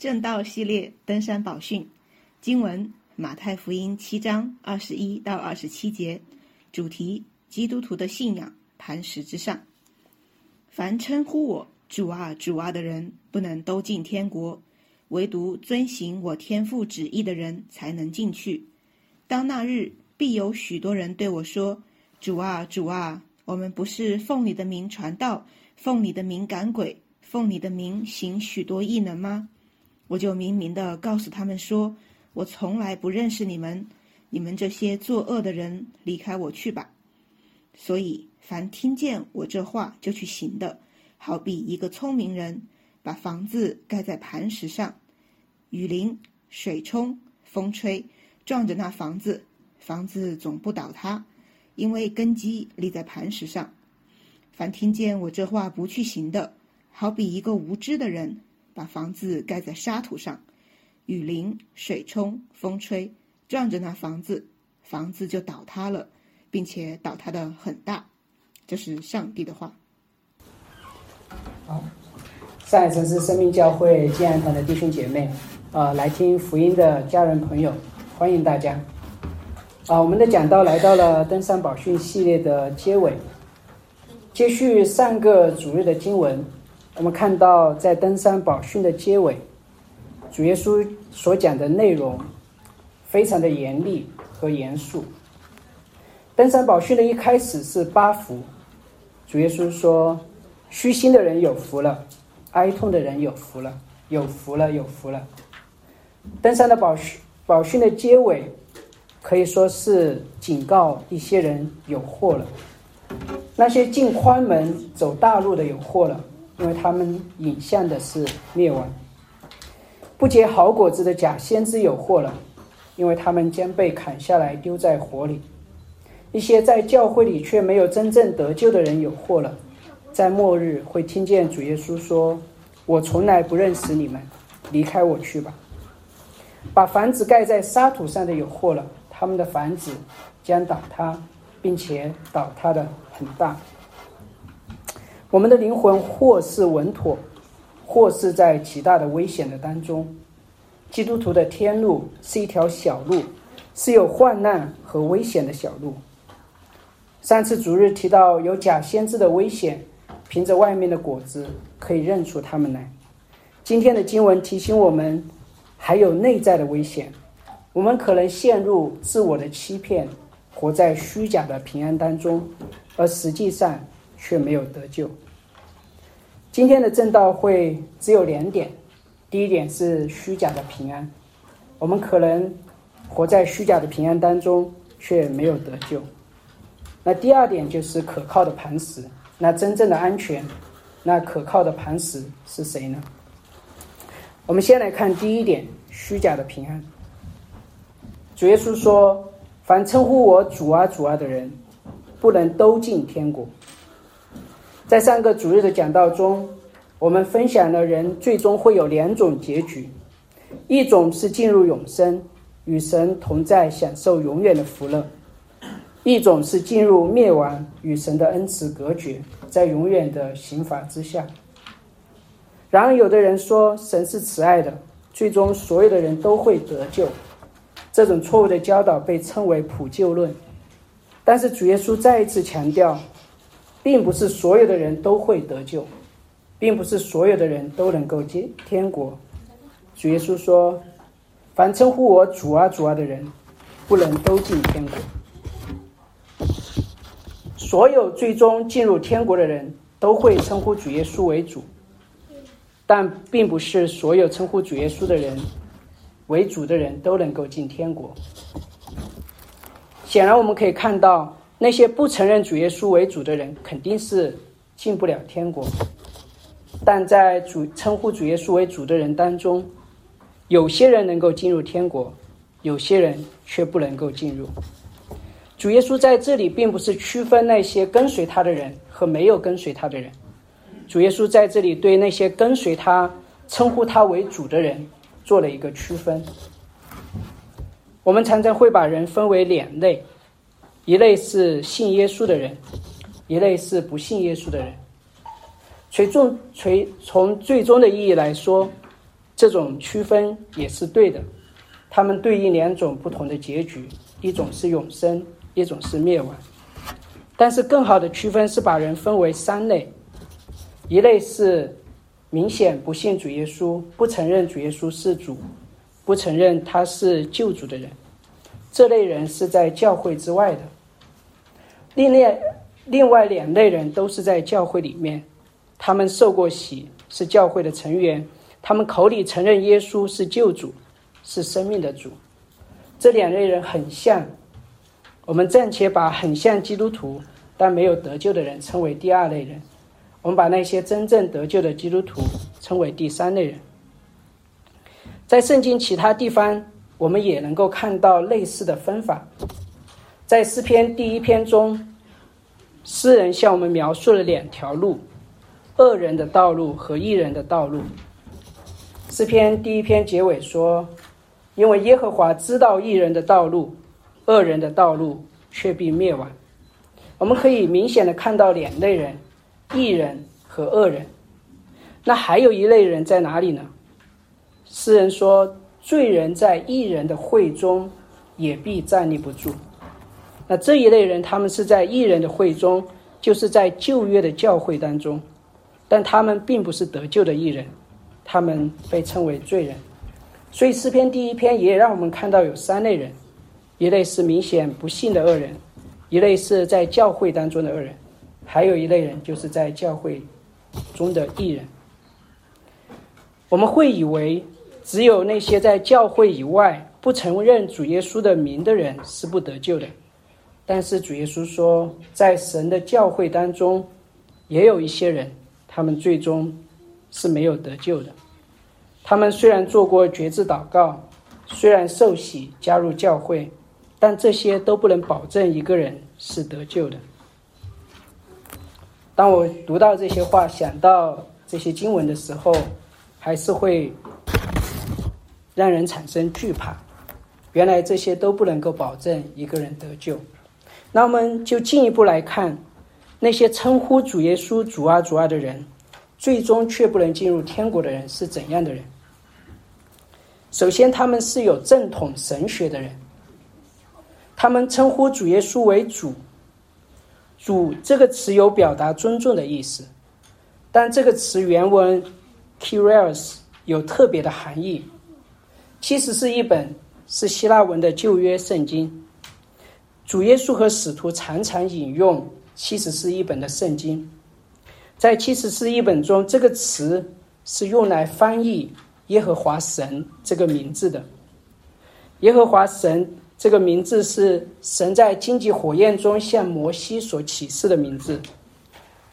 正道系列登山宝训经文：马太福音七章二十一到二十七节，主题：基督徒的信仰磐石之上。凡称呼我主啊主啊的人，不能都进天国；唯独遵行我天父旨意的人，才能进去。当那日，必有许多人对我说：“主啊主啊，我们不是奉你的名传道，奉你的名赶鬼，奉你的名行许多异能吗？”我就明明的告诉他们说：“我从来不认识你们，你们这些作恶的人，离开我去吧。”所以，凡听见我这话就去行的，好比一个聪明人，把房子盖在磐石上，雨淋、水冲、风吹，撞着那房子，房子总不倒塌，因为根基立在磐石上。凡听见我这话不去行的，好比一个无知的人。把房子盖在沙土上，雨淋、水冲、风吹，撞着那房子，房子就倒塌了，并且倒塌的很大。这是上帝的话。好，上海城市生命教会建安堂的弟兄姐妹，啊，来听福音的家人朋友，欢迎大家。啊，我们的讲道来到了登山宝训系列的结尾，接续上个主日的经文。我们看到，在登山宝训的结尾，主耶稣所讲的内容非常的严厉和严肃。登山宝训的一开始是八福，主耶稣说：“虚心的人有福了，哀痛的人有福了，有福了，有福了。”登山的宝训宝训的结尾可以说是警告一些人有祸了，那些进宽门走大路的有祸了。因为他们引向的是灭亡，不结好果子的假先知有祸了，因为他们将被砍下来丢在火里；一些在教会里却没有真正得救的人有祸了，在末日会听见主耶稣说：“我从来不认识你们，离开我去吧。”把房子盖在沙土上的有祸了，他们的房子将倒塌，并且倒塌的很大。我们的灵魂或是稳妥，或是在极大的危险的当中。基督徒的天路是一条小路，是有患难和危险的小路。上次主日提到有假先知的危险，凭着外面的果子可以认出他们来。今天的经文提醒我们，还有内在的危险。我们可能陷入自我的欺骗，活在虚假的平安当中，而实际上。却没有得救。今天的正道会只有两点：第一点是虚假的平安，我们可能活在虚假的平安当中，却没有得救。那第二点就是可靠的磐石。那真正的安全，那可靠的磐石是谁呢？我们先来看第一点：虚假的平安。主耶稣说：“凡称呼我主啊主啊的人，不能都进天国。”在上个主日的讲道中，我们分享了人最终会有两种结局：一种是进入永生，与神同在，享受永远的福乐；一种是进入灭亡，与神的恩慈隔绝，在永远的刑罚之下。然而，有的人说神是慈爱的，最终所有的人都会得救。这种错误的教导被称为普救论。但是主耶稣再一次强调。并不是所有的人都会得救，并不是所有的人都能够进天国。主耶稣说：“凡称呼我主啊主啊的人，不能都进天国。所有最终进入天国的人都会称呼主耶稣为主，但并不是所有称呼主耶稣的人为主的人都能够进天国。显然，我们可以看到。”那些不承认主耶稣为主的人，肯定是进不了天国。但在主称呼主耶稣为主的人当中，有些人能够进入天国，有些人却不能够进入。主耶稣在这里并不是区分那些跟随他的人和没有跟随他的人。主耶稣在这里对那些跟随他、称呼他为主的人做了一个区分。我们常常会把人分为两类。一类是信耶稣的人，一类是不信耶稣的人。从从从最终的意义来说，这种区分也是对的。他们对应两种不同的结局，一种是永生，一种是灭亡。但是更好的区分是把人分为三类：一类是明显不信主耶稣、不承认主耶稣是主、不承认他是救主的人，这类人是在教会之外的；另外另外两类人都是在教会里面，他们受过洗，是教会的成员，他们口里承认耶稣是救主，是生命的主。这两类人很像。我们暂且把很像基督徒但没有得救的人称为第二类人，我们把那些真正得救的基督徒称为第三类人。在圣经其他地方，我们也能够看到类似的分法。在诗篇第一篇中，诗人向我们描述了两条路：恶人的道路和义人的道路。诗篇第一篇结尾说：“因为耶和华知道义人的道路。”恶人的道路却必灭亡。我们可以明显的看到两类人：义人和恶人。那还有一类人在哪里呢？诗人说：“罪人在义人的会中，也必站立不住。”那这一类人，他们是在异人的会中，就是在旧约的教会当中，但他们并不是得救的异人，他们被称为罪人。所以诗篇第一篇也让我们看到有三类人。一类是明显不信的恶人，一类是在教会当中的恶人，还有一类人就是在教会中的艺人。我们会以为只有那些在教会以外不承认主耶稣的名的人是不得救的，但是主耶稣说，在神的教会当中，也有一些人，他们最终是没有得救的。他们虽然做过绝志祷告，虽然受洗加入教会。但这些都不能保证一个人是得救的。当我读到这些话、想到这些经文的时候，还是会让人产生惧怕。原来这些都不能够保证一个人得救。那我们就进一步来看，那些称呼主耶稣主啊主啊的人，最终却不能进入天国的人是怎样的人？首先，他们是有正统神学的人。他们称呼主耶稣为主，主这个词有表达尊重的意思，但这个词原文 “kyrios” 有特别的含义。其实是一本是希腊文的旧约圣经。主耶稣和使徒常常引用七十四译本的圣经，在七十四译本中，这个词是用来翻译耶和华神这个名字的。耶和华神。这个名字是神在荆棘火焰中向摩西所启示的名字。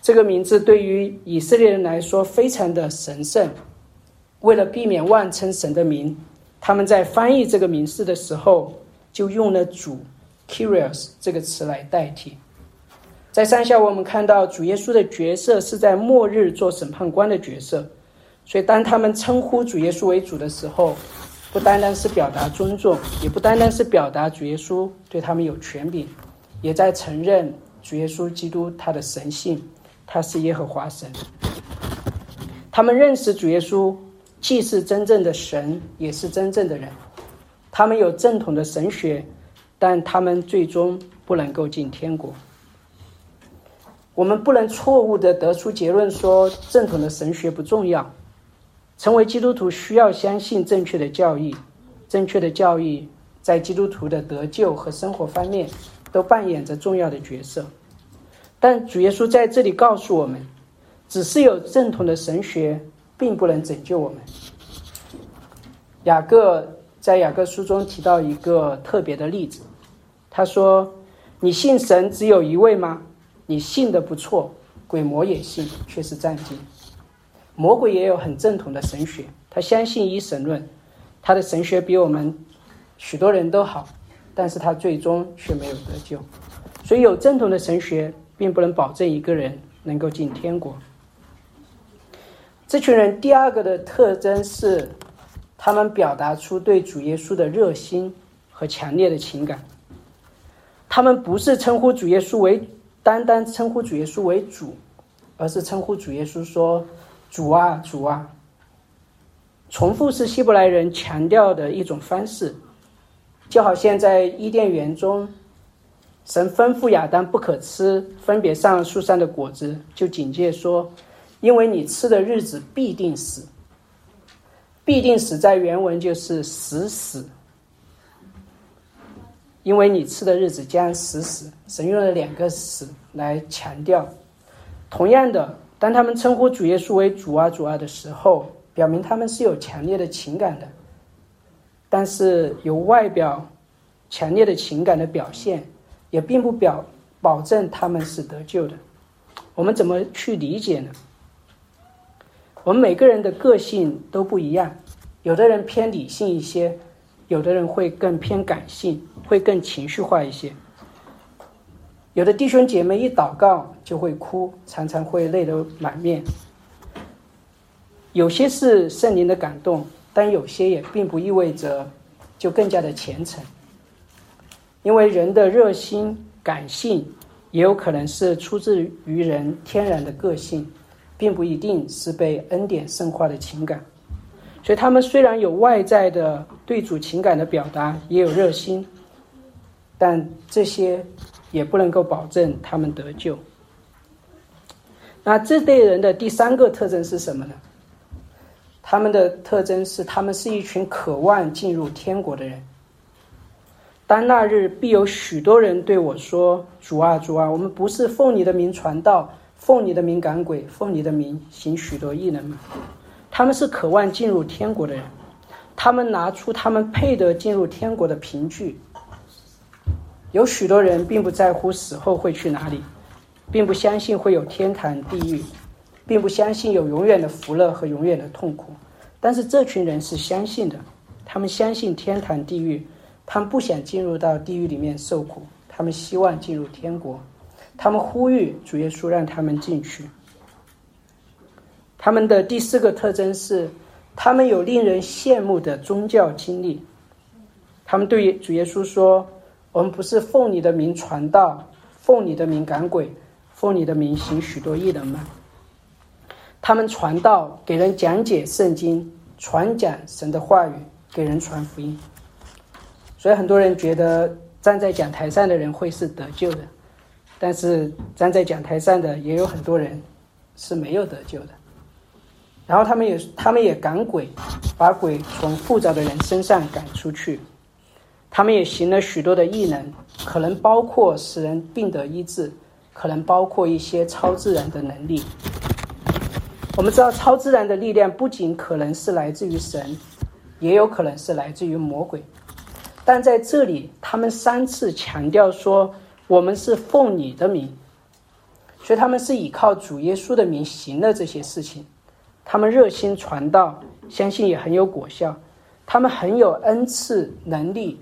这个名字对于以色列人来说非常的神圣。为了避免妄称神的名，他们在翻译这个名字的时候就用了“主 ”（Curious） 这个词来代替。在上下我们看到主耶稣的角色是在末日做审判官的角色，所以当他们称呼主耶稣为主的时候。不单单是表达尊重，也不单单是表达主耶稣对他们有权柄，也在承认主耶稣基督他的神性，他是耶和华神。他们认识主耶稣既是真正的神，也是真正的人。他们有正统的神学，但他们最终不能够进天国。我们不能错误的得出结论说正统的神学不重要。成为基督徒需要相信正确的教义，正确的教义在基督徒的得救和生活方面都扮演着重要的角色。但主耶稣在这里告诉我们，只是有正统的神学，并不能拯救我们。雅各在雅各书中提到一个特别的例子，他说：“你信神只有一位吗？你信的不错，鬼魔也信，却是战惊。”魔鬼也有很正统的神学，他相信一神论，他的神学比我们许多人都好，但是他最终却没有得救。所以有正统的神学，并不能保证一个人能够进天国。这群人第二个的特征是，他们表达出对主耶稣的热心和强烈的情感。他们不是称呼主耶稣为单单称呼主耶稣为主，而是称呼主耶稣说。主啊，主啊！重复是希伯来人强调的一种方式，就好像在伊甸园中，神吩咐亚当不可吃分别上树上的果子，就警戒说：“因为你吃的日子必定死。”必定死在原文就是死死，因为你吃的日子将死死。神用了两个“死”来强调。同样的，当他们称呼主耶稣为主啊主啊的时候，表明他们是有强烈的情感的。但是，由外表强烈的情感的表现，也并不表保证他们是得救的。我们怎么去理解呢？我们每个人的个性都不一样，有的人偏理性一些，有的人会更偏感性，会更情绪化一些。有的弟兄姐妹一祷告就会哭，常常会泪流满面。有些是圣灵的感动，但有些也并不意味着就更加的虔诚。因为人的热心、感性，也有可能是出自于人天然的个性。并不一定是被恩典圣化的情感，所以他们虽然有外在的对主情感的表达，也有热心，但这些也不能够保证他们得救。那这类人的第三个特征是什么呢？他们的特征是，他们是一群渴望进入天国的人。当那日必有许多人对我说：“主啊，主啊，我们不是奉你的名传道。”奉你的名赶鬼，奉你的名行许多异能吗？他们是渴望进入天国的人，他们拿出他们配得进入天国的凭据。有许多人并不在乎死后会去哪里，并不相信会有天堂地狱，并不相信有永远的福乐和永远的痛苦。但是这群人是相信的，他们相信天堂地狱，他们不想进入到地狱里面受苦，他们希望进入天国。他们呼吁主耶稣让他们进去。他们的第四个特征是，他们有令人羡慕的宗教经历。他们对主耶稣说：“我们不是奉你的名传道，奉你的名赶鬼，奉你的名行许多异能吗？”他们传道，给人讲解圣经，传讲神的话语，给人传福音。所以很多人觉得站在讲台上的人会是得救的。但是站在讲台上的也有很多人是没有得救的，然后他们也他们也赶鬼，把鬼从复杂的人身上赶出去，他们也行了许多的异能，可能包括使人病得医治，可能包括一些超自然的能力。我们知道超自然的力量不仅可能是来自于神，也有可能是来自于魔鬼，但在这里他们三次强调说。我们是奉你的名，所以他们是依靠主耶稣的名行了这些事情。他们热心传道，相信也很有果效。他们很有恩赐能力，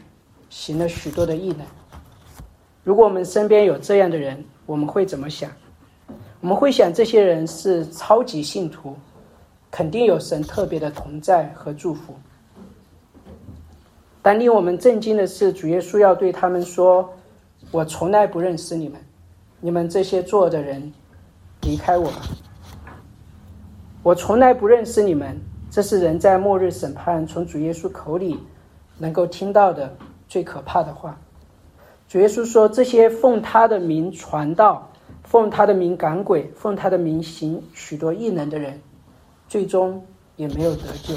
行了许多的异能。如果我们身边有这样的人，我们会怎么想？我们会想这些人是超级信徒，肯定有神特别的同在和祝福。但令我们震惊的是，主耶稣要对他们说。我从来不认识你们，你们这些做的人，离开我吧。我从来不认识你们，这是人在末日审判从主耶稣口里能够听到的最可怕的话。主耶稣说：“这些奉他的名传道、奉他的名赶鬼、奉他的名行许多异能的人，最终也没有得救。”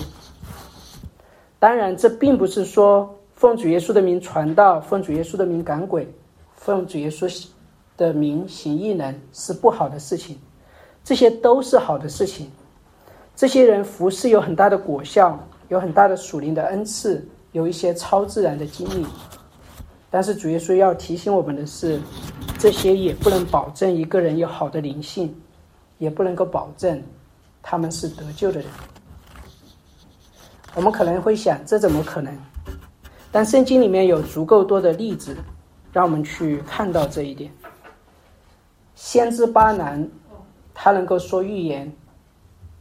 当然，这并不是说奉主耶稣的名传道、奉主耶稣的名赶鬼。奉主耶稣的名行异能是不好的事情，这些都是好的事情。这些人服侍有很大的果效，有很大的属灵的恩赐，有一些超自然的经历。但是主耶稣要提醒我们的是，这些也不能保证一个人有好的灵性，也不能够保证他们是得救的人。我们可能会想，这怎么可能？但圣经里面有足够多的例子。让我们去看到这一点。先知巴南，他能够说预言，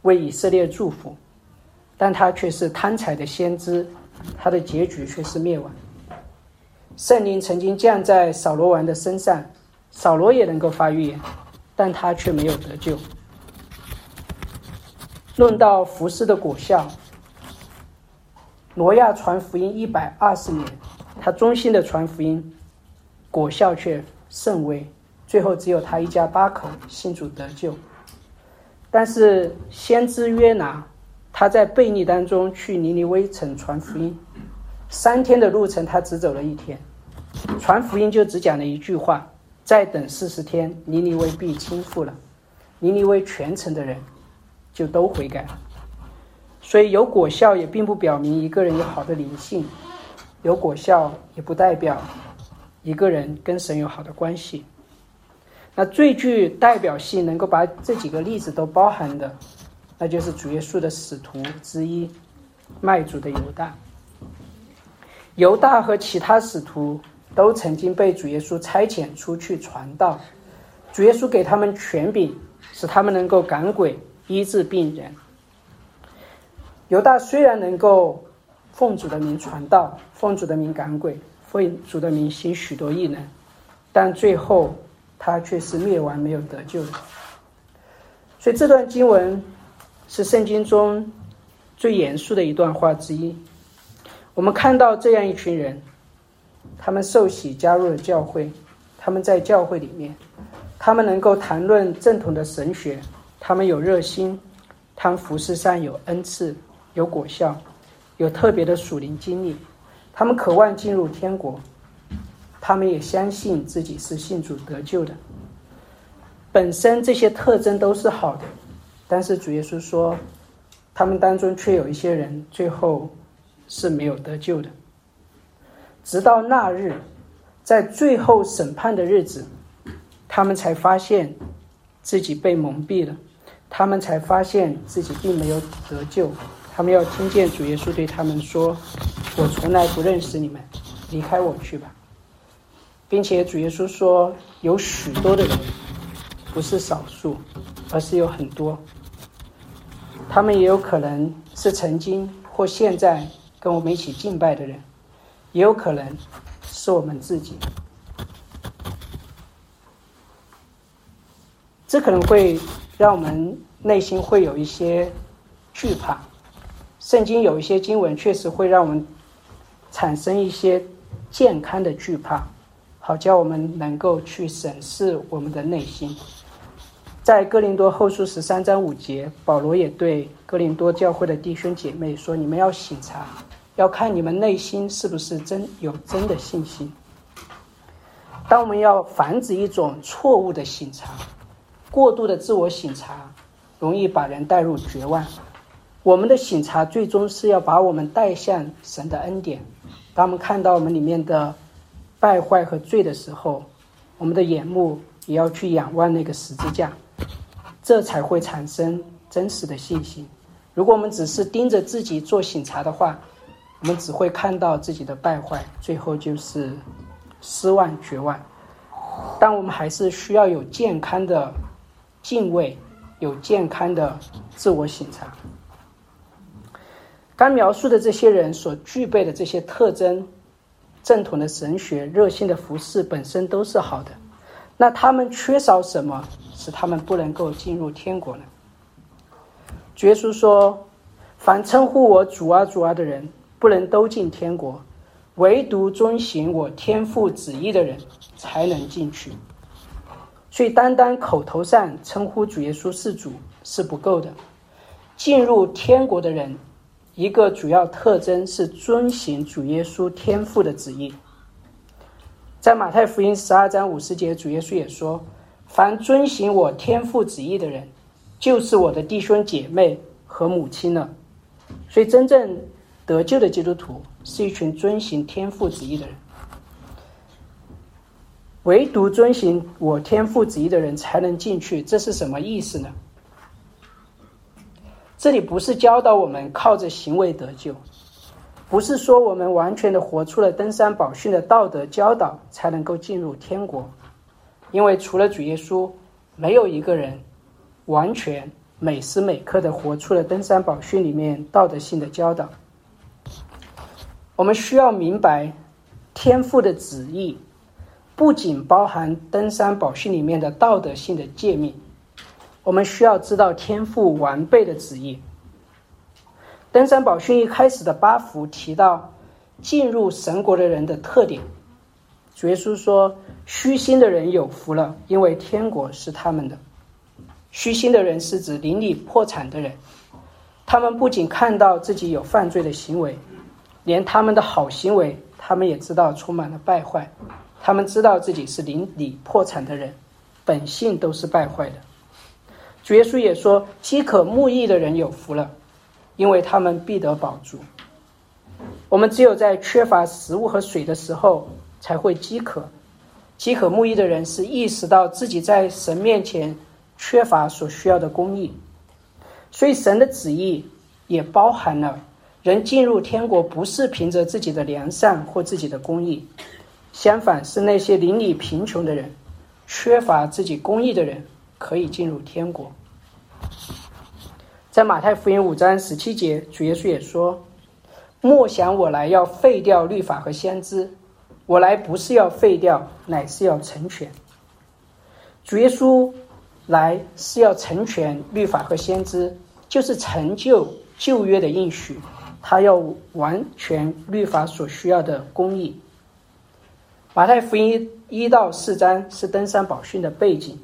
为以色列祝福，但他却是贪财的先知，他的结局却是灭亡。圣灵曾经降在扫罗王的身上，扫罗也能够发预言，但他却没有得救。论到服饰的果效，挪亚传福音一百二十年，他忠心的传福音，果效却甚微，最后只有他一家八口信主得救。但是先知约拿，他在悖逆当中去尼尼微城传福音，三天的路程他只走了一天，传福音就只讲了一句话：再等四十天，尼尼微必倾覆了。尼尼微全城的人就都悔改了。所以有果效也并不表明一个人有好的灵性，有果效也不代表一个人跟神有好的关系。那最具代表性、能够把这几个例子都包含的，那就是主耶稣的使徒之一，卖主的犹大。犹大和其他使徒都曾经被主耶稣差遣出去传道，主耶稣给他们权柄，使他们能够赶鬼、医治病人。犹大虽然能够奉主的名传道、奉主的名赶鬼、奉主的名行许多异能，但最后。他却是灭亡没有得救的，所以这段经文是圣经中最严肃的一段话之一。我们看到这样一群人，他们受洗加入了教会，他们在教会里面，他们能够谈论正统的神学，他们有热心，他们服饰上有恩赐，有果效，有特别的属灵经历，他们渴望进入天国。他们也相信自己是信主得救的，本身这些特征都是好的，但是主耶稣说，他们当中却有一些人最后是没有得救的。直到那日，在最后审判的日子，他们才发现自己被蒙蔽了，他们才发现自己并没有得救。他们要听见主耶稣对他们说：“我从来不认识你们，离开我去吧。”并且主耶稣说，有许多的人，不是少数，而是有很多。他们也有可能是曾经或现在跟我们一起敬拜的人，也有可能是我们自己。这可能会让我们内心会有一些惧怕。圣经有一些经文确实会让我们产生一些健康的惧怕。好，叫我们能够去审视我们的内心。在哥林多后书十三章五节，保罗也对哥林多教会的弟兄姐妹说：“你们要醒察，要看你们内心是不是真有真的信心。”当我们要防止一种错误的醒察，过度的自我醒察，容易把人带入绝望。我们的醒察最终是要把我们带向神的恩典。当我们看到我们里面的。败坏和罪的时候，我们的眼目也要去仰望那个十字架，这才会产生真实的信心。如果我们只是盯着自己做醒察的话，我们只会看到自己的败坏，最后就是失望绝望。但我们还是需要有健康的敬畏，有健康的自我醒察。刚描述的这些人所具备的这些特征。正统的神学、热心的服饰本身都是好的，那他们缺少什么，使他们不能够进入天国呢？耶稣说：“凡称呼我主啊、主啊的人，不能都进天国，唯独遵行我天父旨意的人，才能进去。”所以，单单口头上称呼主耶稣是主是不够的，进入天国的人。一个主要特征是遵行主耶稣天父的旨意。在马太福音十二章五十节，主耶稣也说：“凡遵行我天父旨意的人，就是我的弟兄姐妹和母亲了。”所以，真正得救的基督徒是一群遵行天父旨意的人。唯独遵行我天父旨意的人才能进去，这是什么意思呢？这里不是教导我们靠着行为得救，不是说我们完全的活出了登山宝训的道德教导才能够进入天国，因为除了主耶稣，没有一个人完全每时每刻的活出了登山宝训里面道德性的教导。我们需要明白，天父的旨意不仅包含登山宝训里面的道德性的诫命。我们需要知道天赋完备的旨意。登山宝训一开始的八福提到进入神国的人的特点。主耶稣说：“虚心的人有福了，因为天国是他们的。”虚心的人是指邻里破产的人，他们不仅看到自己有犯罪的行为，连他们的好行为，他们也知道充满了败坏。他们知道自己是邻里破产的人，本性都是败坏的。主耶稣也说：“饥渴慕义的人有福了，因为他们必得饱足。”我们只有在缺乏食物和水的时候才会饥渴。饥渴慕义的人是意识到自己在神面前缺乏所需要的公义，所以神的旨意也包含了人进入天国不是凭着自己的良善或自己的公义。相反，是那些邻里贫穷的人、缺乏自己公义的人，可以进入天国。在马太福音五章十七节，主耶稣也说：“莫想我来要废掉律法和先知，我来不是要废掉，乃是要成全。”主耶稣来是要成全律法和先知，就是成就旧约的应许，他要完全律法所需要的公义。马太福音一到四章是登山宝训的背景。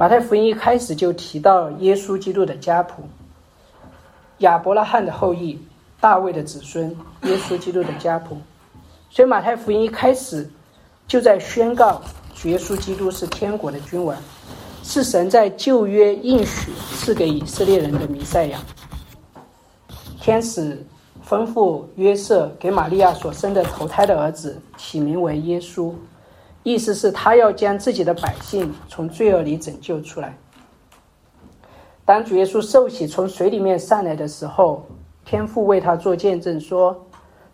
马太福音一开始就提到耶稣基督的家谱，亚伯拉罕的后裔，大卫的子孙，耶稣基督的家谱。所以马太福音一开始就在宣告，耶稣基督是天国的君王，是神在旧约应许赐给以色列人的弥赛亚。天使。吩咐约瑟给玛利亚所生的头胎的儿子起名为耶稣，意思是他要将自己的百姓从罪恶里拯救出来。当主耶稣受洗从水里面上来的时候，天父为他做见证说：“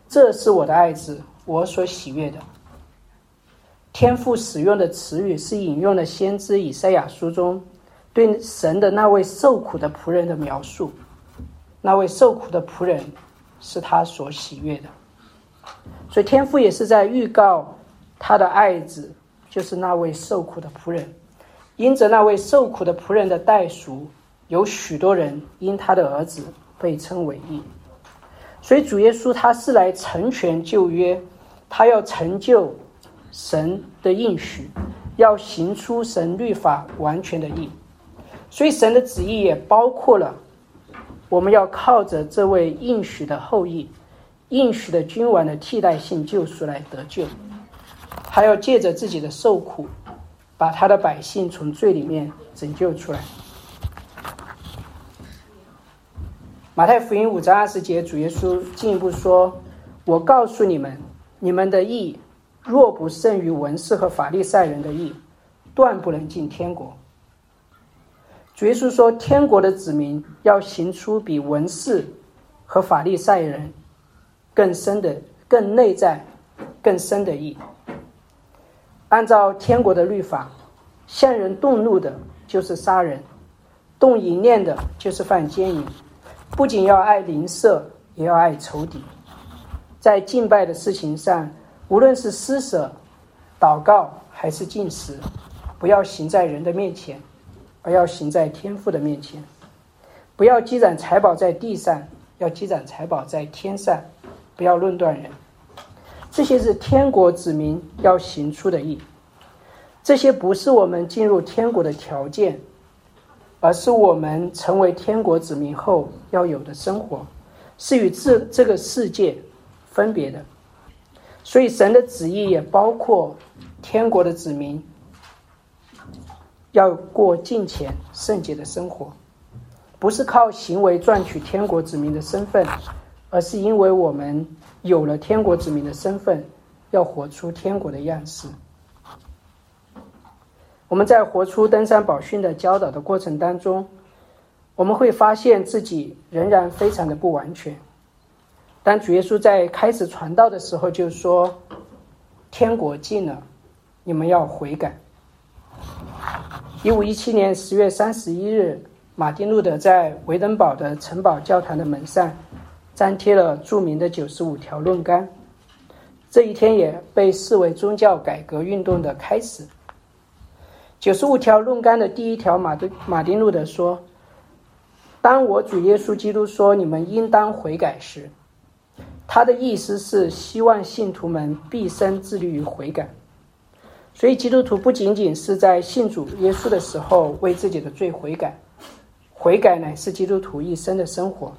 这是我的爱子，我所喜悦的。”天父使用的词语是引用了先知以赛亚书中对神的那位受苦的仆人的描述，那位受苦的仆人。是他所喜悦的，所以天父也是在预告他的爱子，就是那位受苦的仆人。因着那位受苦的仆人的代赎，有许多人因他的儿子被称为义。所以主耶稣他是来成全旧约，他要成就神的应许，要行出神律法完全的义。所以神的旨意也包括了。我们要靠着这位应许的后裔、应许的君王的替代性救赎来得救，他要借着自己的受苦，把他的百姓从罪里面拯救出来。马太福音五章二十节，主耶稣进一步说：“我告诉你们，你们的义若不胜于文士和法利赛人的义，断不能进天国。”主耶稣说：“天国的子民要行出比文士和法利赛人更深的、更内在、更深的义。按照天国的律法，向人动怒的就是杀人，动淫念的就是犯奸淫。不仅要爱邻舍，也要爱仇敌。在敬拜的事情上，无论是施舍、祷告还是进食，不要行在人的面前。”而要行在天父的面前，不要积攒财宝在地上，要积攒财宝在天上。不要论断人，这些是天国子民要行出的义。这些不是我们进入天国的条件，而是我们成为天国子民后要有的生活，是与这这个世界分别的。所以，神的旨意也包括天国的子民。要过敬虔圣洁的生活，不是靠行为赚取天国子民的身份，而是因为我们有了天国子民的身份，要活出天国的样式。我们在活出登山宝训的教导的过程当中，我们会发现自己仍然非常的不完全。当主耶稣在开始传道的时候就说：“天国近了，你们要悔改。”一五一七年十月三十一日，马丁路德在维登堡的城堡教堂的门上粘贴了著名的九十五条论纲。这一天也被视为宗教改革运动的开始。九十五条论纲的第一条，马丁马丁路德说：“当我主耶稣基督说你们应当悔改时，他的意思是希望信徒们毕生致力于悔改。所以，基督徒不仅仅是在信主耶稣的时候为自己的罪悔改，悔改乃是基督徒一生的生活。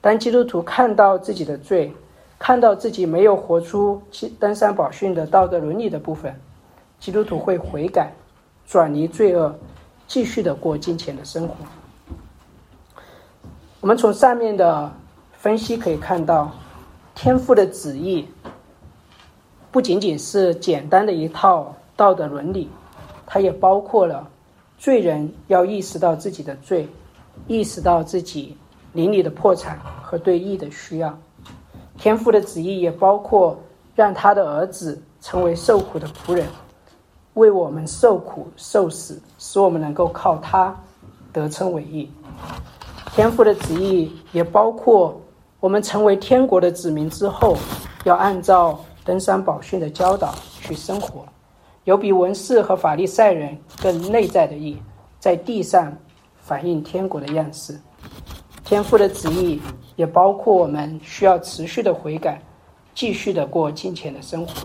当基督徒看到自己的罪，看到自己没有活出登山宝训的道德伦理的部分，基督徒会悔改，转离罪恶，继续的过金钱的生活。我们从上面的分析可以看到，天父的旨意。不仅仅是简单的一套道德伦理，它也包括了罪人要意识到自己的罪，意识到自己邻里的破产和对义的需要。天父的旨意也包括让他的儿子成为受苦的仆人，为我们受苦受死，使我们能够靠他得称为义。天父的旨意也包括我们成为天国的子民之后，要按照。登山宝训的教导去生活，有比文士和法利赛人更内在的义，在地上反映天国的样式。天父的旨意也包括我们需要持续的悔改，继续的过金钱的生活。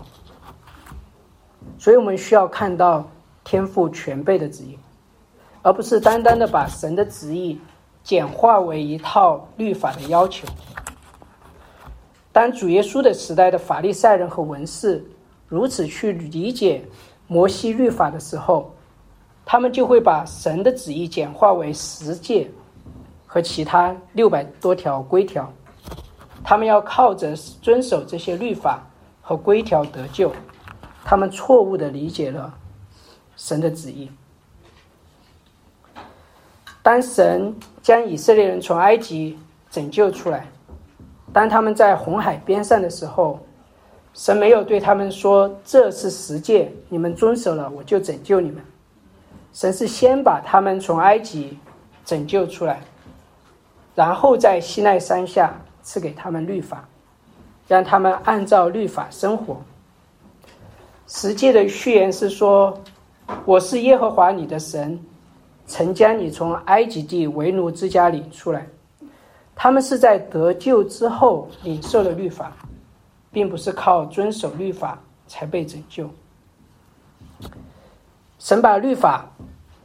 所以我们需要看到天父全备的旨意，而不是单单的把神的旨意简化为一套律法的要求。当主耶稣的时代的法利赛人和文士如此去理解摩西律法的时候，他们就会把神的旨意简化为十诫和其他六百多条规条。他们要靠着遵守这些律法和规条得救，他们错误的理解了神的旨意。当神将以色列人从埃及拯救出来。当他们在红海边上的时候，神没有对他们说：“这是十诫，你们遵守了，我就拯救你们。”神是先把他们从埃及拯救出来，然后在西奈山下赐给他们律法，让他们按照律法生活。十诫的序言是说：“我是耶和华你的神，曾将你从埃及地为奴之家里出来。”他们是在得救之后领受了律法，并不是靠遵守律法才被拯救。神把律法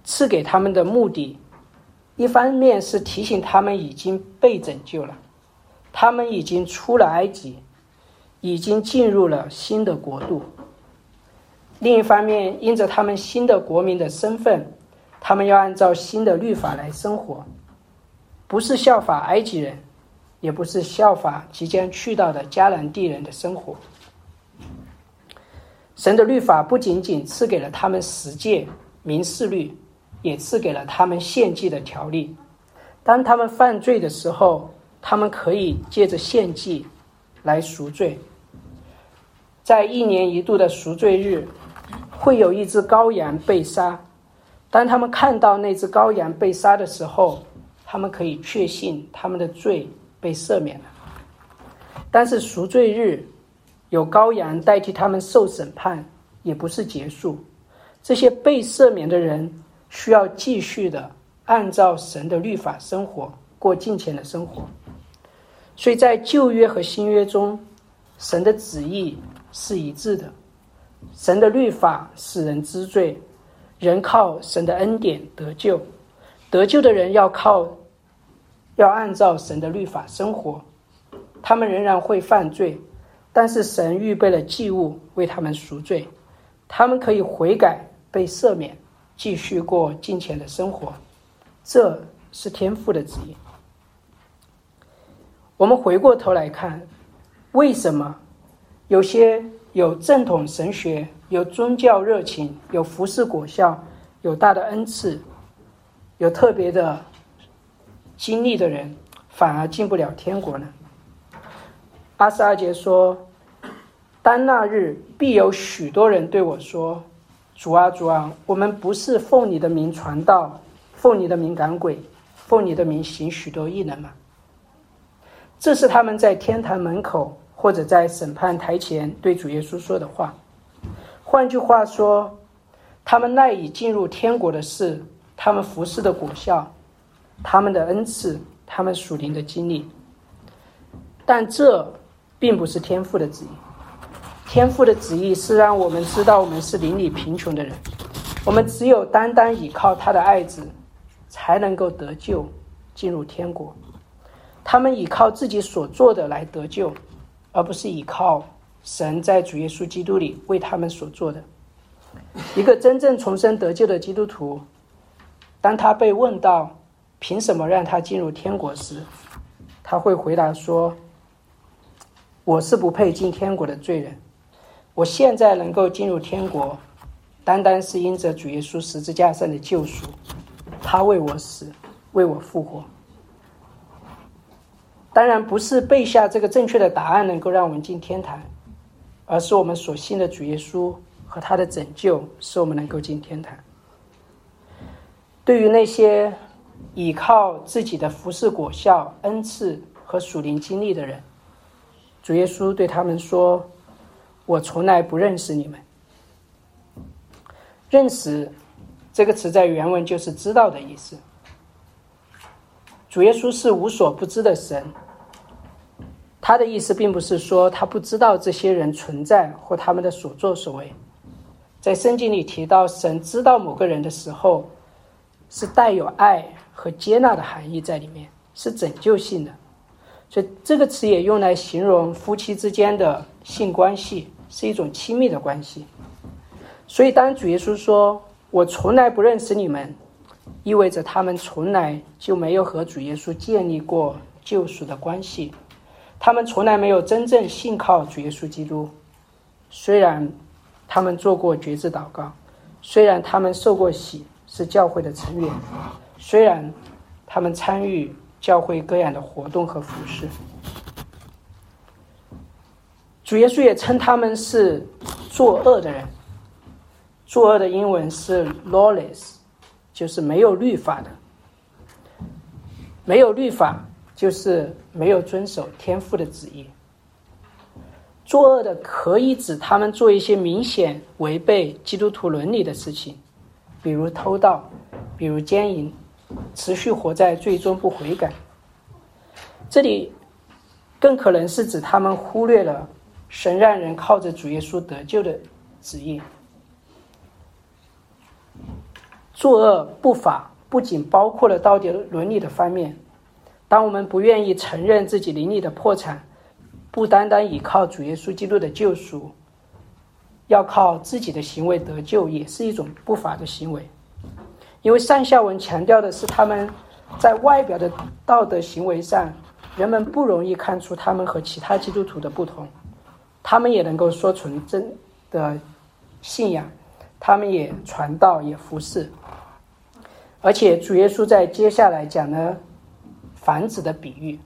赐给他们的目的，一方面是提醒他们已经被拯救了，他们已经出了埃及，已经进入了新的国度；另一方面，因着他们新的国民的身份，他们要按照新的律法来生活。不是效法埃及人，也不是效法即将去到的迦南地人的生活。神的律法不仅仅赐给了他们十诫、民事律，也赐给了他们献祭的条例。当他们犯罪的时候，他们可以借着献祭来赎罪。在一年一度的赎罪日，会有一只羔羊被杀。当他们看到那只羔羊被杀的时候，他们可以确信他们的罪被赦免了，但是赎罪日有羔羊代替他们受审判，也不是结束。这些被赦免的人需要继续的按照神的律法生活，过敬虔的生活。所以在旧约和新约中，神的旨意是一致的。神的律法使人知罪，人靠神的恩典得救，得救的人要靠。要按照神的律法生活，他们仍然会犯罪，但是神预备了祭物为他们赎罪，他们可以悔改被赦免，继续过金钱的生活，这是天赋的旨意。我们回过头来看，为什么有些有正统神学、有宗教热情、有服侍果效、有大的恩赐、有特别的？经历的人反而进不了天国呢。阿斯阿杰说：“当那日必有许多人对我说：‘主啊，主啊，我们不是奉你的名传道，奉你的名赶鬼，奉你的名行许多异能吗？’这是他们在天堂门口或者在审判台前对主耶稣说的话。换句话说，他们赖以进入天国的事，他们服侍的果效。”他们的恩赐、他们属灵的经历。但这并不是天父的旨意。天父的旨意是让我们知道我们是邻里贫穷的人，我们只有单单依靠他的爱子，才能够得救，进入天国。他们依靠自己所做的来得救，而不是依靠神在主耶稣基督里为他们所做的。一个真正重生得救的基督徒，当他被问到凭什么让他进入天国时，他会回答说：“我是不配进天国的罪人。”我现在能够进入天国，单单是因着主耶稣十字架上的救赎，他为我死，为我复活。当然不是背下这个正确的答案能够让我们进天堂，而是我们所信的主耶稣和他的拯救，使我们能够进天堂。对于那些依靠自己的服饰果效、恩赐和属灵经历的人，主耶稣对他们说。我从来不认识你们。认识这个词在原文就是知道的意思。主耶稣是无所不知的神，他的意思并不是说他不知道这些人存在或他们的所作所为。在圣经里提到神知道某个人的时候，是带有爱和接纳的含义在里面，是拯救性的。所以这个词也用来形容夫妻之间的性关系。是一种亲密的关系，所以当主耶稣说“我从来不认识你们”，意味着他们从来就没有和主耶稣建立过救赎的关系，他们从来没有真正信靠主耶稣基督。虽然他们做过觉知祷告，虽然他们受过洗，是教会的成员，虽然他们参与教会各样的活动和服饰。主耶稣也称他们是作恶的人。作恶的英文是 lawless，就是没有律法的。没有律法就是没有遵守天父的旨意。作恶的可以指他们做一些明显违背基督徒伦理的事情，比如偷盗，比如奸淫，持续活在最终不悔改。这里更可能是指他们忽略了。神让人靠着主耶稣得救的旨意，作恶不法不仅包括了道德伦理的方面。当我们不愿意承认自己灵里的破产，不单单依靠主耶稣基督的救赎，要靠自己的行为得救，也是一种不法的行为。因为上下文强调的是他们在外表的道德行为上，人们不容易看出他们和其他基督徒的不同。他们也能够说纯真的信仰，他们也传道也服侍，而且主耶稣在接下来讲了房子的比喻。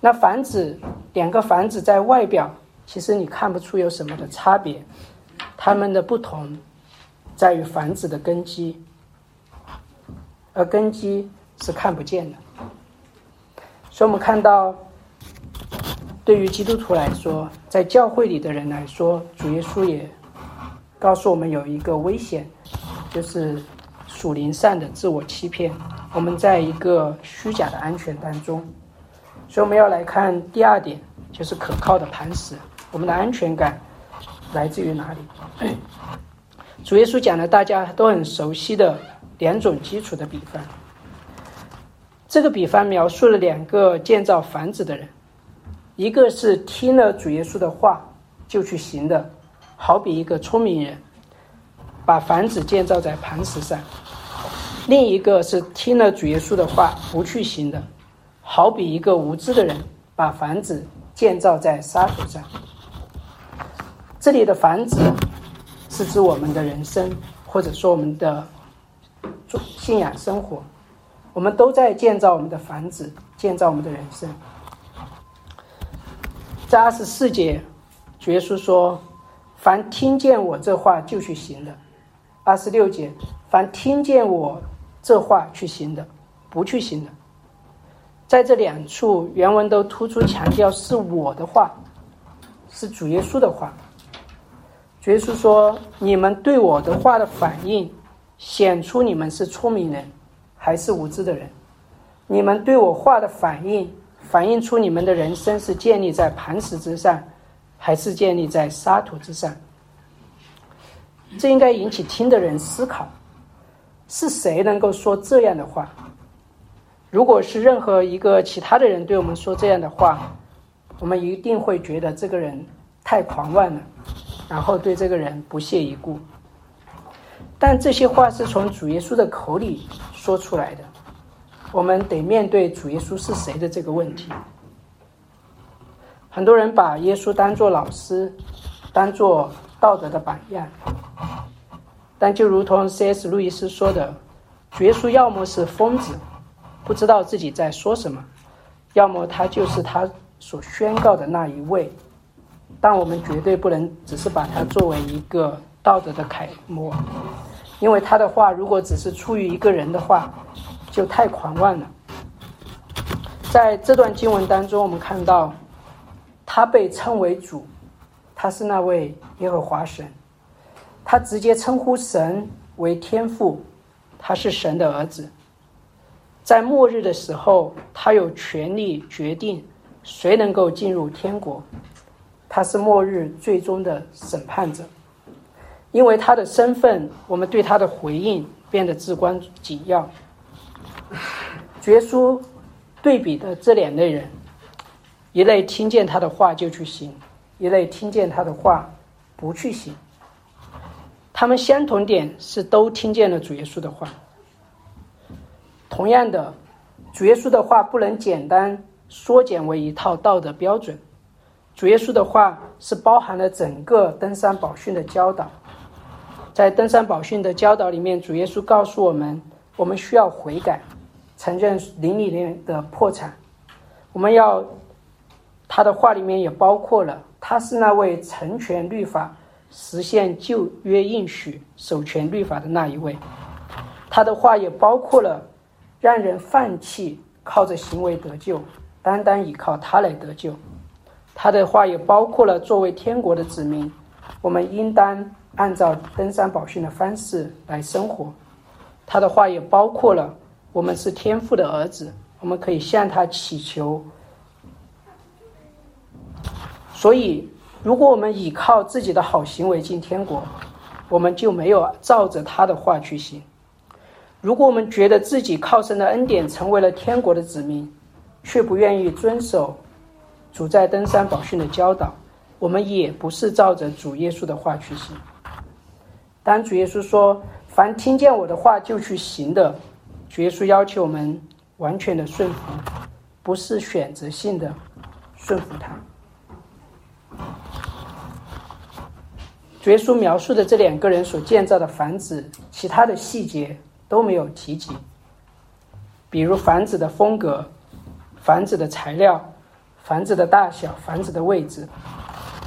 那房子两个房子在外表其实你看不出有什么的差别，他们的不同在于房子的根基，而根基是看不见的。所以我们看到。对于基督徒来说，在教会里的人来说，主耶稣也告诉我们有一个危险，就是属灵上的自我欺骗。我们在一个虚假的安全当中，所以我们要来看第二点，就是可靠的磐石。我们的安全感来自于哪里？主耶稣讲了大家都很熟悉的两种基础的比方。这个比方描述了两个建造房子的人。一个是听了主耶稣的话就去行的，好比一个聪明人把房子建造在磐石上；另一个是听了主耶稣的话不去行的，好比一个无知的人把房子建造在沙土上。这里的房子是指我们的人生，或者说我们的信仰生活，我们都在建造我们的房子，建造我们的人生。在二十四节，主耶稣说：“凡听见我这话就去行的。”二十六节，凡听见我这话去行的，不去行的。在这两处原文都突出强调是我的话，是主耶稣的话。主耶稣说：“你们对我的话的反应，显出你们是聪明人还是无知的人。”你们对我话的反应，反映出你们的人生是建立在磐石之上，还是建立在沙土之上？这应该引起听的人思考：是谁能够说这样的话？如果是任何一个其他的人对我们说这样的话，我们一定会觉得这个人太狂妄了，然后对这个人不屑一顾。但这些话是从主耶稣的口里说出来的。我们得面对主耶稣是谁的这个问题。很多人把耶稣当做老师，当做道德的榜样。但就如同 C.S. 路易斯说的，主耶稣要么是疯子，不知道自己在说什么；要么他就是他所宣告的那一位。但我们绝对不能只是把他作为一个道德的楷模，因为他的话如果只是出于一个人的话。就太狂妄了。在这段经文当中，我们看到他被称为主，他是那位耶和华神，他直接称呼神为天父，他是神的儿子。在末日的时候，他有权利决定谁能够进入天国，他是末日最终的审判者。因为他的身份，我们对他的回应变得至关紧要。耶稣对比的这两类人，一类听见他的话就去行，一类听见他的话不去行。他们相同点是都听见了主耶稣的话。同样的，主耶稣的话不能简单缩减为一套道德标准。主耶稣的话是包含了整个登山宝训的教导。在登山宝训的教导里面，主耶稣告诉我们，我们需要悔改。承认灵里面的破产，我们要他的话里面也包括了，他是那位成全律法、实现旧约应许、守全律法的那一位。他的话也包括了让人放弃靠着行为得救，单单依靠他来得救。他的话也包括了作为天国的子民，我们应当按照登山宝训的方式来生活。他的话也包括了。我们是天父的儿子，我们可以向他祈求。所以，如果我们倚靠自己的好行为进天国，我们就没有照着他的话去行；如果我们觉得自己靠神的恩典成为了天国的子民，却不愿意遵守主在登山宝训的教导，我们也不是照着主耶稣的话去行。当主耶稣说：“凡听见我的话就去行的。”耶稣要求我们完全的顺服，不是选择性的顺服他。耶稣描述的这两个人所建造的房子，其他的细节都没有提及，比如房子的风格、房子的材料、房子的大小、房子的位置，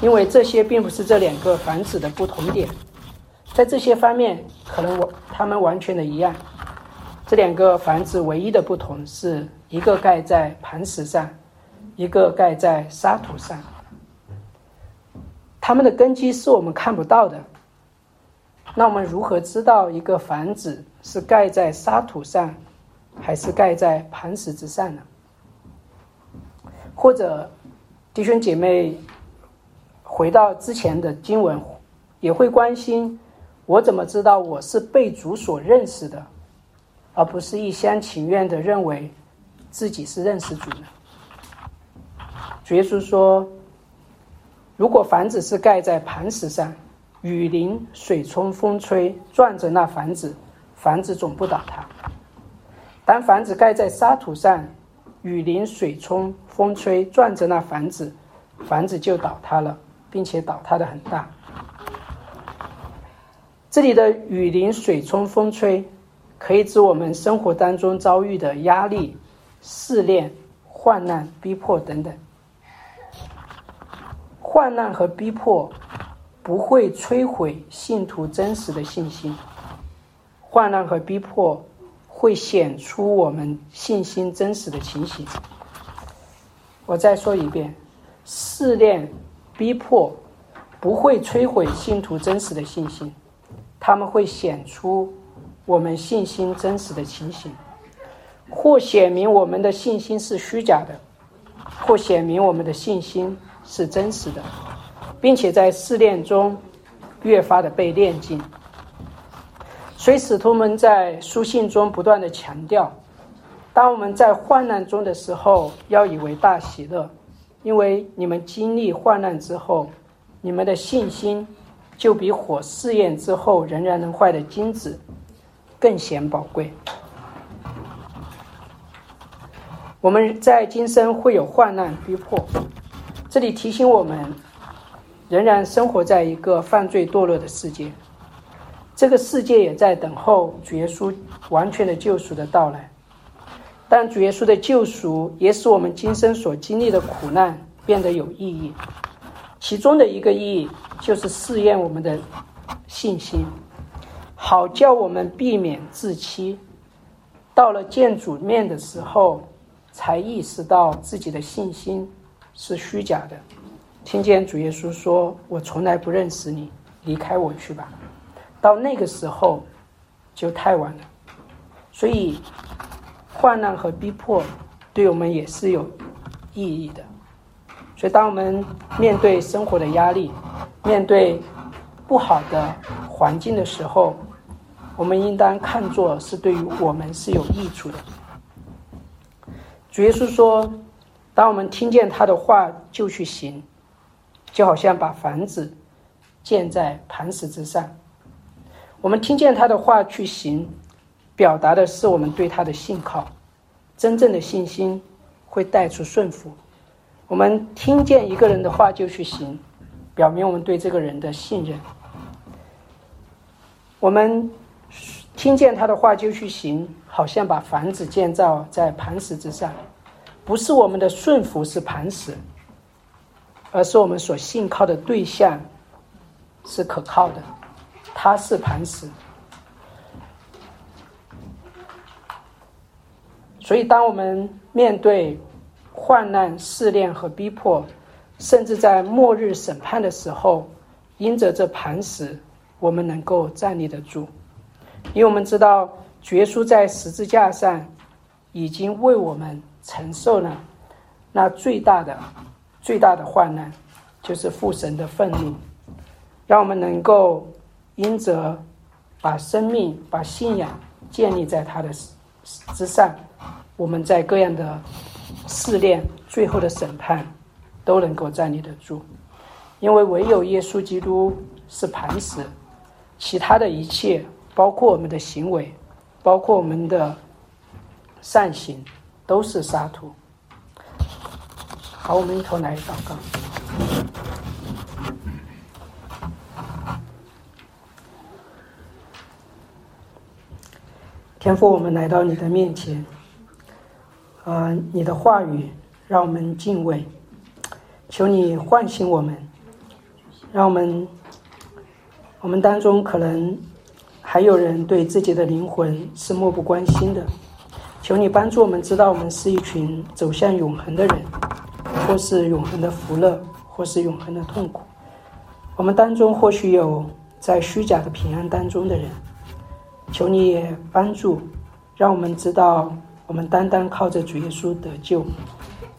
因为这些并不是这两个房子的不同点，在这些方面，可能我他们完全的一样。这两个房子唯一的不同是一个盖在磐石上，一个盖在沙土上。它们的根基是我们看不到的。那我们如何知道一个房子是盖在沙土上，还是盖在磐石之上呢？或者，弟兄姐妹回到之前的经文，也会关心：我怎么知道我是被主所认识的？而不是一厢情愿的认为自己是认识主的。主耶稣说：“如果房子是盖在磐石上，雨淋、水冲、风吹，撞着那房子，房子总不倒塌；当房子盖在沙土上，雨淋、水冲、风吹，撞着那房子，房子就倒塌了，并且倒塌的很大。”这里的雨淋、水冲、风吹。可以指我们生活当中遭遇的压力、试炼、患难、逼迫等等。患难和逼迫不会摧毁信徒真实的信心，患难和逼迫会显出我们信心真实的情形。我再说一遍：试炼、逼迫不会摧毁信徒真实的信心，他们会显出。我们信心真实的情形。或显明我们的信心是虚假的，或显明我们的信心是真实的，并且在试炼中越发的被炼尽。所以使徒们在书信中不断的强调：当我们在患难中的时候，要以为大喜乐，因为你们经历患难之后，你们的信心就比火试验之后仍然能坏的金子更显宝贵。我们在今生会有患难逼迫，这里提醒我们，仍然生活在一个犯罪堕落的世界，这个世界也在等候主耶稣完全的救赎的到来。但主耶稣的救赎也使我们今生所经历的苦难变得有意义，其中的一个意义就是试验我们的信心，好叫我们避免自欺，到了见主面的时候。才意识到自己的信心是虚假的。听见主耶稣说：“我从来不认识你，离开我去吧。”到那个时候就太晚了。所以，患难和逼迫对我们也是有意义的。所以，当我们面对生活的压力、面对不好的环境的时候，我们应当看作是对于我们是有益处的。主耶稣说：“当我们听见他的话就去行，就好像把房子建在磐石之上。我们听见他的话去行，表达的是我们对他的信靠。真正的信心会带出顺服。我们听见一个人的话就去行，表明我们对这个人的信任。我们听见他的话就去行。”好像把房子建造在磐石之上，不是我们的顺服是磐石，而是我们所信靠的对象是可靠的，它是磐石。所以，当我们面对患难、试炼和逼迫，甚至在末日审判的时候，因着这磐石，我们能够站立得住，因为我们知道。耶稣在十字架上已经为我们承受了那最大的、最大的患难，就是父神的愤怒，让我们能够因着把生命、把信仰建立在他的之上，我们在各样的试炼、最后的审判都能够站立得住，因为唯有耶稣基督是磐石，其他的一切，包括我们的行为。包括我们的善行，都是沙土。好，我们一同来祷告。天父，我们来到你的面前，啊，你的话语让我们敬畏，求你唤醒我们，让我们，我们当中可能。还有人对自己的灵魂是漠不关心的，求你帮助我们知道，我们是一群走向永恒的人，或是永恒的福乐，或是永恒的痛苦。我们当中或许有在虚假的平安当中的人，求你也帮助，让我们知道，我们单单靠着主耶稣得救。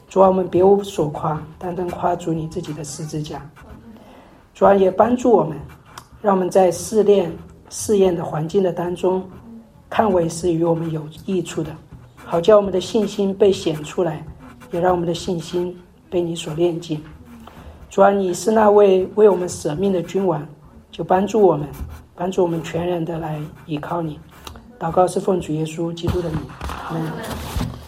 主啊，我们别无所夸，单单夸主你自己的十字架。主啊，也帮助我们，让我们在试炼。试验的环境的当中，看为是与我们有益处的，好叫我们的信心被显出来，也让我们的信心被你所炼净。主啊，你是那位为我们舍命的君王，就帮助我们，帮助我们全然的来依靠你。祷告是奉主耶稣基督的名，阿门。